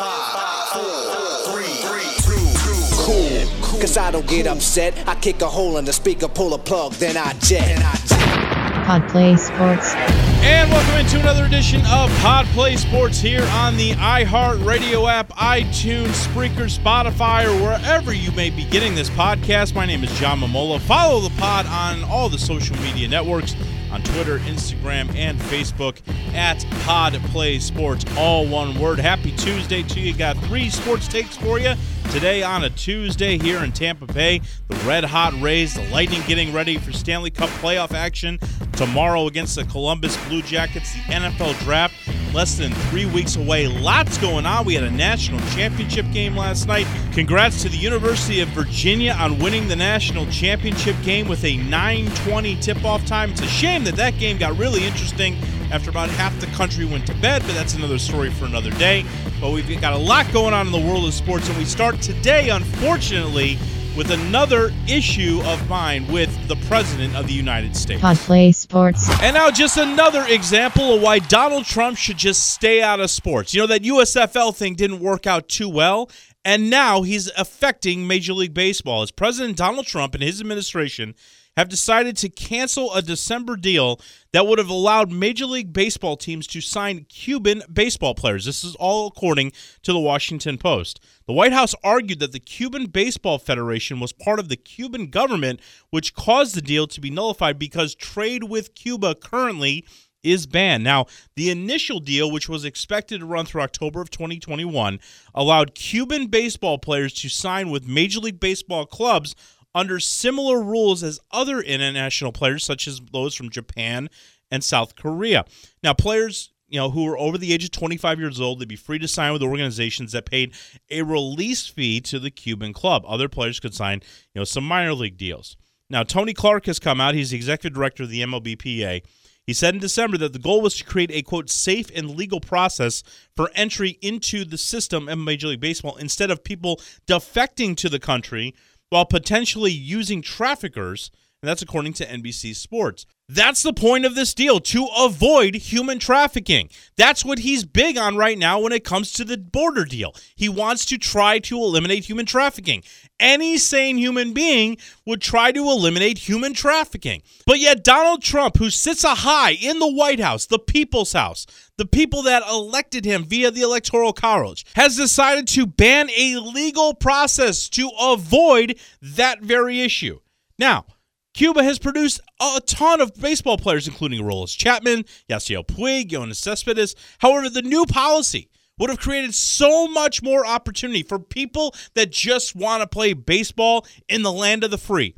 Five, four, three, three, two, cool. Cause I don't get upset. I kick a hole in the speaker, pull a plug, then I jet. Podplay Sports. And welcome into another edition of Pod Play Sports here on the iHeartRadio app, iTunes, Spreaker, Spotify, or wherever you may be getting this podcast. My name is John Mamola. Follow the pod on all the social media networks on Twitter, Instagram, and Facebook at Pod Play Sports, all one word. Happy Tuesday to you. Got three sports takes for you today on a Tuesday here in Tampa Bay. The Red Hot Rays, the Lightning getting ready for Stanley Cup playoff action tomorrow against the Columbus Blue Jackets. The NFL draft less than three weeks away. Lots going on. We had a national championship game last night. Congrats to the University of Virginia on winning the national championship game with a 9:20 tip-off time. It's a shame that that game got really interesting after about half the country went to bed, but that's another story for another day. But we've got a lot going on in the world of sports, and we start today, unfortunately, with another issue of mine with the President of the United States. Podplay Sports. And now, just another example of why Donald Trump should just stay out of sports. You know, that USFL thing didn't work out too well, and now he's affecting Major League Baseball. As President Donald Trump and his administration have decided to cancel a December deal that would have allowed Major League Baseball teams to sign Cuban baseball players. This is all according to the Washington Post. The White House argued that the Cuban Baseball Federation was part of the Cuban government, which caused the deal to be nullified because trade with Cuba currently is banned. Now, the initial deal, which was expected to run through October of 2021, allowed Cuban baseball players to sign with Major League Baseball clubs under similar rules as other international players, such as those from Japan and South Korea. Now, players you know who are over the age of 25 years old they'd be free to sign with organizations that paid a release fee to the cuban club. Other players could sign you know some minor league deals. Now tony clark has come out. He's the executive director of the mlbpa he said in december that the goal was to create a quote safe and legal process for entry into the system of major league baseball instead of people defecting to the country while potentially using traffickers, and that's according to NBC Sports. That's the point of this deal to avoid human trafficking. That's what he's big on right now when it comes to the border deal. He wants to try to eliminate human trafficking. Any sane human being would try to eliminate human trafficking. But yet, Donald Trump, who sits a high in the White House, the people's house, the people that elected him via the Electoral College, has decided to ban a legal process to avoid that very issue. Now, Cuba has produced a ton of baseball players, including Aroldis Chapman, Yasiel Puig, Yoenis Cespedes. However, the new policy would have created so much more opportunity for people that just want to play baseball in the land of the free.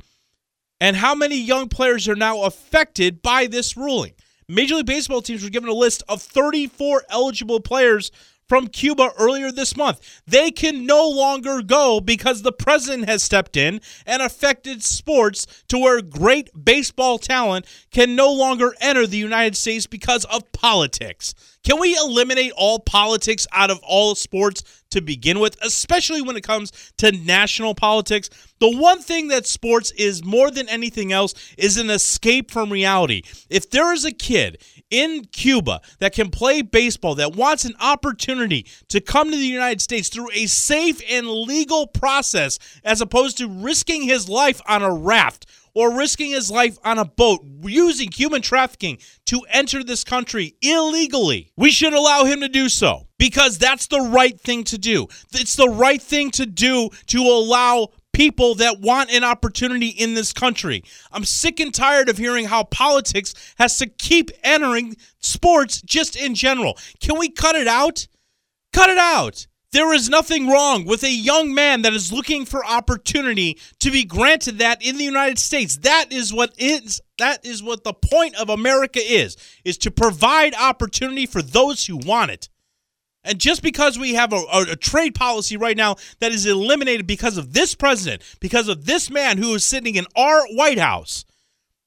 And how many young players are now affected by this ruling? Major League Baseball teams were given a list of 34 eligible players from Cuba earlier this month. They can no longer go because the president has stepped in and affected sports to where great baseball talent can no longer enter the United States because of politics. Can we eliminate all politics out of all sports to begin with, especially when it comes to national politics? The one thing that sports is more than anything else is an escape from reality. If there is a kid in Cuba that can play baseball, that wants an opportunity to come to the United States through a safe and legal process, as opposed to risking his life on a raft or risking his life on a boat using human trafficking to enter this country illegally. We should allow him to do so because that's the right thing to do. It's the right thing to do to allow people that want an opportunity in this country. I'm sick and tired of hearing how politics has to keep entering sports just in general. Can we cut it out? Cut it out. There is nothing wrong with a young man that is looking for opportunity to be granted that in the United States. That is what is that is what the point of America is is to provide opportunity for those who want it. And just because we have a, a, a, trade policy right now that is eliminated because of this president, because of this man who is sitting in our White House,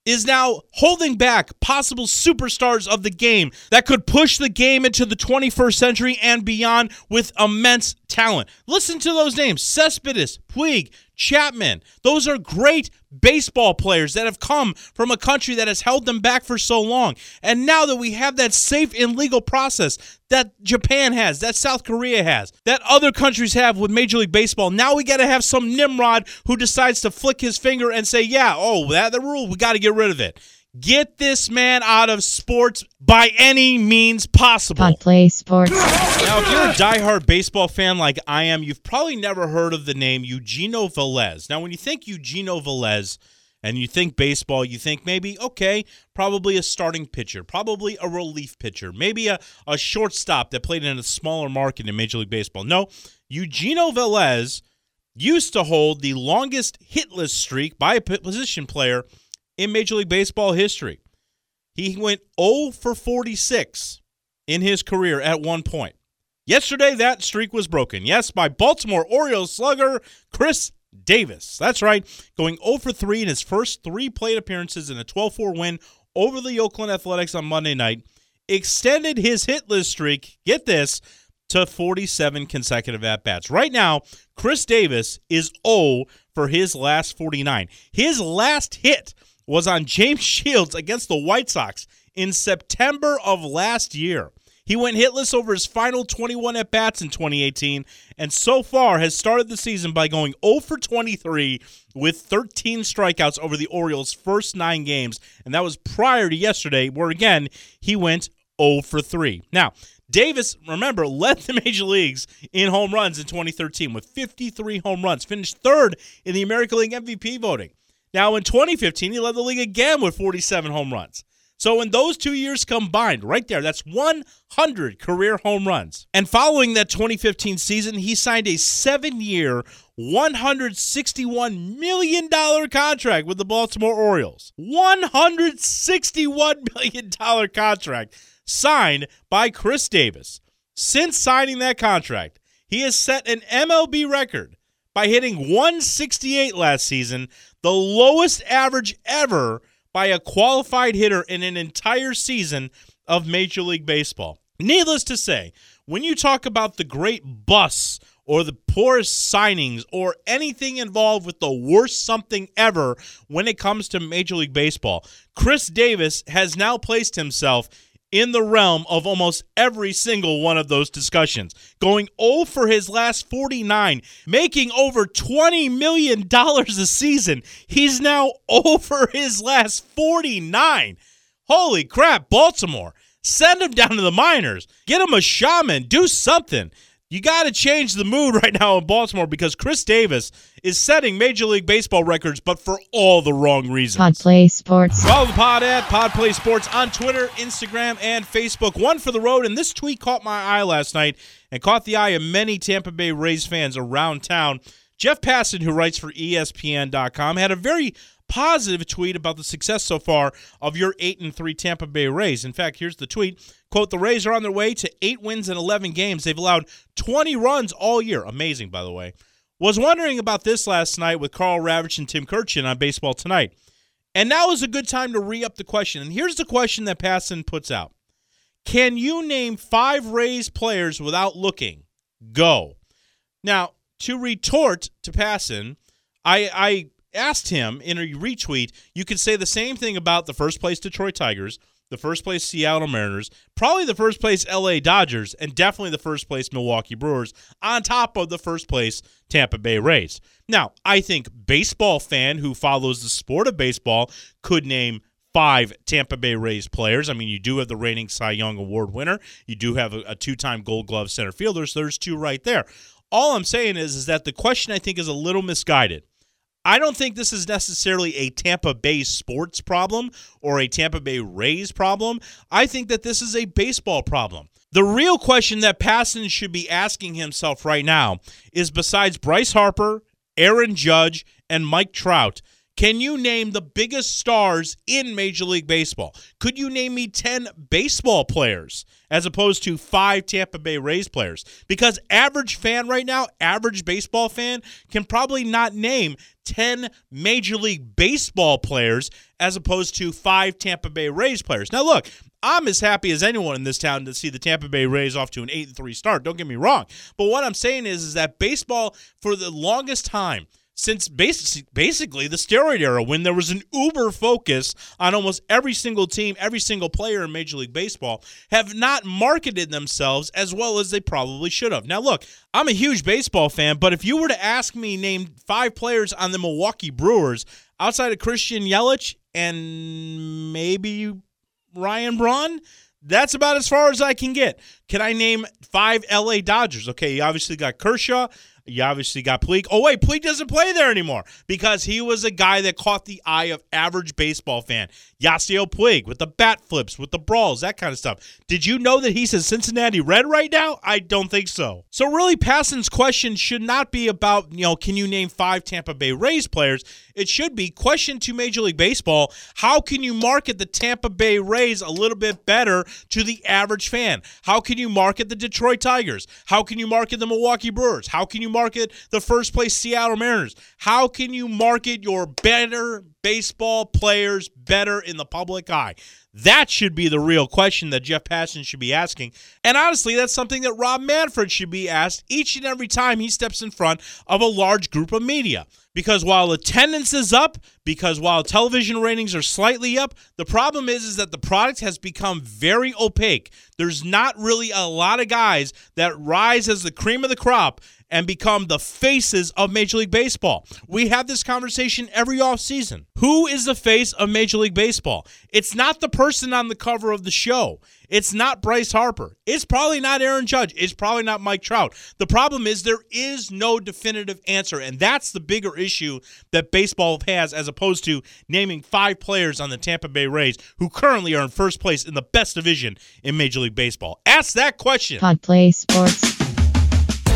is now holding back possible superstars of the game that could push the game into the 21st century and beyond with immense talent. Listen to those names Cespedes, Puig, Chapman. Those are great baseball players that have come from a country that has held them back for so long. And now that we have that safe and legal process that Japan has, that South Korea has, that other countries have with Major League Baseball, now we got to have some Nimrod who decides to flick his finger and say, yeah, oh, that the rule, we got to get rid of it. Get this man out of sports by any means possible. Pod Play Sports. Now, if you're a diehard baseball fan like I am, you've probably never heard of the name Eugenio Velez. Now, when you think Eugenio Velez and you think baseball, you think maybe, okay, probably a starting pitcher, probably a relief pitcher, maybe a, a shortstop that played in a smaller market in Major League Baseball. No, Eugenio Velez used to hold the longest hitless streak by a position player – in Major League Baseball history. He went 0 for 46 in his career at one point. Yesterday, that streak was broken. Yes, by Baltimore Orioles slugger Chris Davis. That's right, going 0 for 3 in his first three plate appearances in a 12 4 win over the Oakland Athletics on Monday night. Extended his hitless streak, get this, to 47 consecutive at bats. Right now, Chris Davis is 0 for his last 49. His last hit was on James Shields against the White Sox in September of last year. He went hitless over his final 21 at bats in 2018, and so far has started the season by going 0 for 23 with 13 strikeouts over the Orioles' first nine games. And that was prior to yesterday, where again, he went 0 for 3. Now, Davis, remember, led the major leagues in home runs in 2013 with 53 home runs, finished third in the American League MVP voting. Now, in 2015, he led the league again with 47 home runs. So, in those two years combined, right there, that's 100 career home runs. And following that 2015 season, he signed a seven year, $161 million contract with the Baltimore Orioles. $161 million contract signed by Chris Davis. Since signing that contract, he has set an MLB record by hitting 168 last season, the lowest average ever by a qualified hitter in an entire season of Major League Baseball. Needless to say, when you talk about the great busts or the poorest signings or anything involved with the worst something ever when it comes to Major League Baseball, Chris Davis has now placed himself in the realm of almost every single one of those discussions. Going 0 for his last 49, making over $20 million a season. He's now over his last 49. Holy crap, Baltimore. Send him down to the minors. Get him a shaman. Do something. You got to change the mood right now in Baltimore because Chris Davis is setting Major League Baseball records, but for all the wrong reasons. Pod Play Sports. Follow the pod at Pod Play Sports on Twitter, Instagram, and Facebook. One for the road, and this tweet caught my eye last night and caught the eye of many Tampa Bay Rays fans around town. Jeff Passan, who writes for ESPN.com, had a very positive tweet about the success so far of your 8 and 3 Tampa Bay Rays. In fact, here's the tweet. Quote, the Rays are on their way to 8 wins in 11 games. They've allowed 20 runs all year. Amazing, by the way. Was wondering about this last night with Karl Ravech and Tim Kurkjian on Baseball Tonight. And now is a good time to re up the question. And here's the question that Passan puts out Can you name five Rays players without looking? Go. Now, to retort to Passan, I, I asked him in a retweet, you could say the same thing about the first place Detroit Tigers, the first place Seattle Mariners, probably the first place LA Dodgers, and definitely the first place Milwaukee Brewers, on top of the first place Tampa Bay Rays. Now, I think baseball fan who follows the sport of baseball could name five Tampa Bay Rays players. I mean, you do have the reigning Cy Young Award winner. You do have a, a two-time Gold Glove center fielder. So there's two right there. All I'm saying is, is that the question I think is a little misguided. I don't think this is necessarily a Tampa Bay sports problem or a Tampa Bay Rays problem. I think that this is a baseball problem. The real question that Passan should be asking himself right now is besides Bryce Harper, Aaron Judge, and Mike Trout, Can you name the biggest stars in Major League Baseball? Could you name me 10 baseball players as opposed to five Tampa Bay Rays players? Because average fan right now, average baseball fan, can probably not name 10 Major League Baseball players as opposed to five Tampa Bay Rays players. Now, look, I'm as happy as anyone in this town to see the Tampa Bay Rays off to an 8 and 3 start. Don't get me wrong. But what I'm saying is, is that baseball, for the longest time, since basically the steroid era when there was an uber focus on almost every single team, every single player in Major League Baseball, have not marketed themselves as well as they probably should have. Now, look, I'm a huge baseball fan, but if you were to ask me name five players on the Milwaukee Brewers outside of Christian Yelich and maybe Ryan Braun, that's about as far as I can get. Can I name five LA Dodgers? Okay, you obviously got Kershaw. You obviously got Puig. Oh, wait, Puig doesn't play there anymore because he was a guy that caught the eye of average baseball fan. Yasiel Puig with the bat flips, with the brawls, that kind of stuff. Did you know that he's a Cincinnati Red right now? I don't think so. So really, Passan's question should not be about, you know, can you name five Tampa Bay Rays players? It should be question to Major League Baseball, how can you market the Tampa Bay Rays a little bit better to the average fan? How can you market the Detroit Tigers? How can you market the Milwaukee Brewers? How can you market the first place Seattle Mariners? How can you market your better baseball players better in the public eye? That should be the real question that Jeff Passan should be asking. And honestly, that's something that Rob Manfred should be asked each and every time he steps in front of a large group of media. Because while attendance is up, because while television ratings are slightly up, the problem is, is that the product has become very opaque. There's not really a lot of guys that rise as the cream of the crop and become the faces of Major League Baseball. We have this conversation every offseason. Who is the face of Major League Baseball? It's not the person on the cover of the show. It's not Bryce Harper. It's probably not Aaron Judge. It's probably not Mike Trout. The problem is there is no definitive answer, and that's the bigger issue that baseball has as opposed to naming five players on the Tampa Bay Rays who currently are in first place in the best division in Major League Baseball. Ask that question. Pod Play Sports.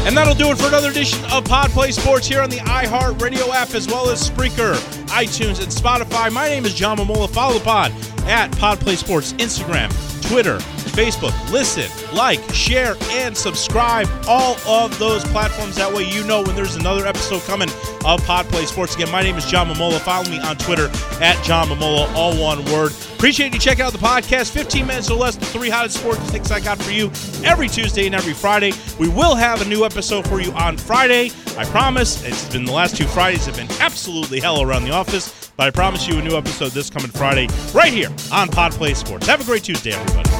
And that'll do it for another edition of Pod Play Sports here on the iHeart Radio app, as well as Spreaker, iTunes, and Spotify. My name is John Mamola. Follow the pod at Pod Play Sports, Instagram, Twitter, Facebook. Listen, like, share, and subscribe. All of those platforms. That way you know when there's another episode coming of Pod Play Sports. Again, my name is John Mamola. Follow me on Twitter at John Mamola, all one word. Appreciate you checking out the podcast. 15 minutes or less, the three hottest sports takes I got for you every Tuesday and every Friday. We will have a new episode for you on Friday. I promise. It's been the last two Fridays have been absolutely hell around the office, but I promise you a new episode this coming Friday right here on Pod Play Sports. Have a great Tuesday, everybody.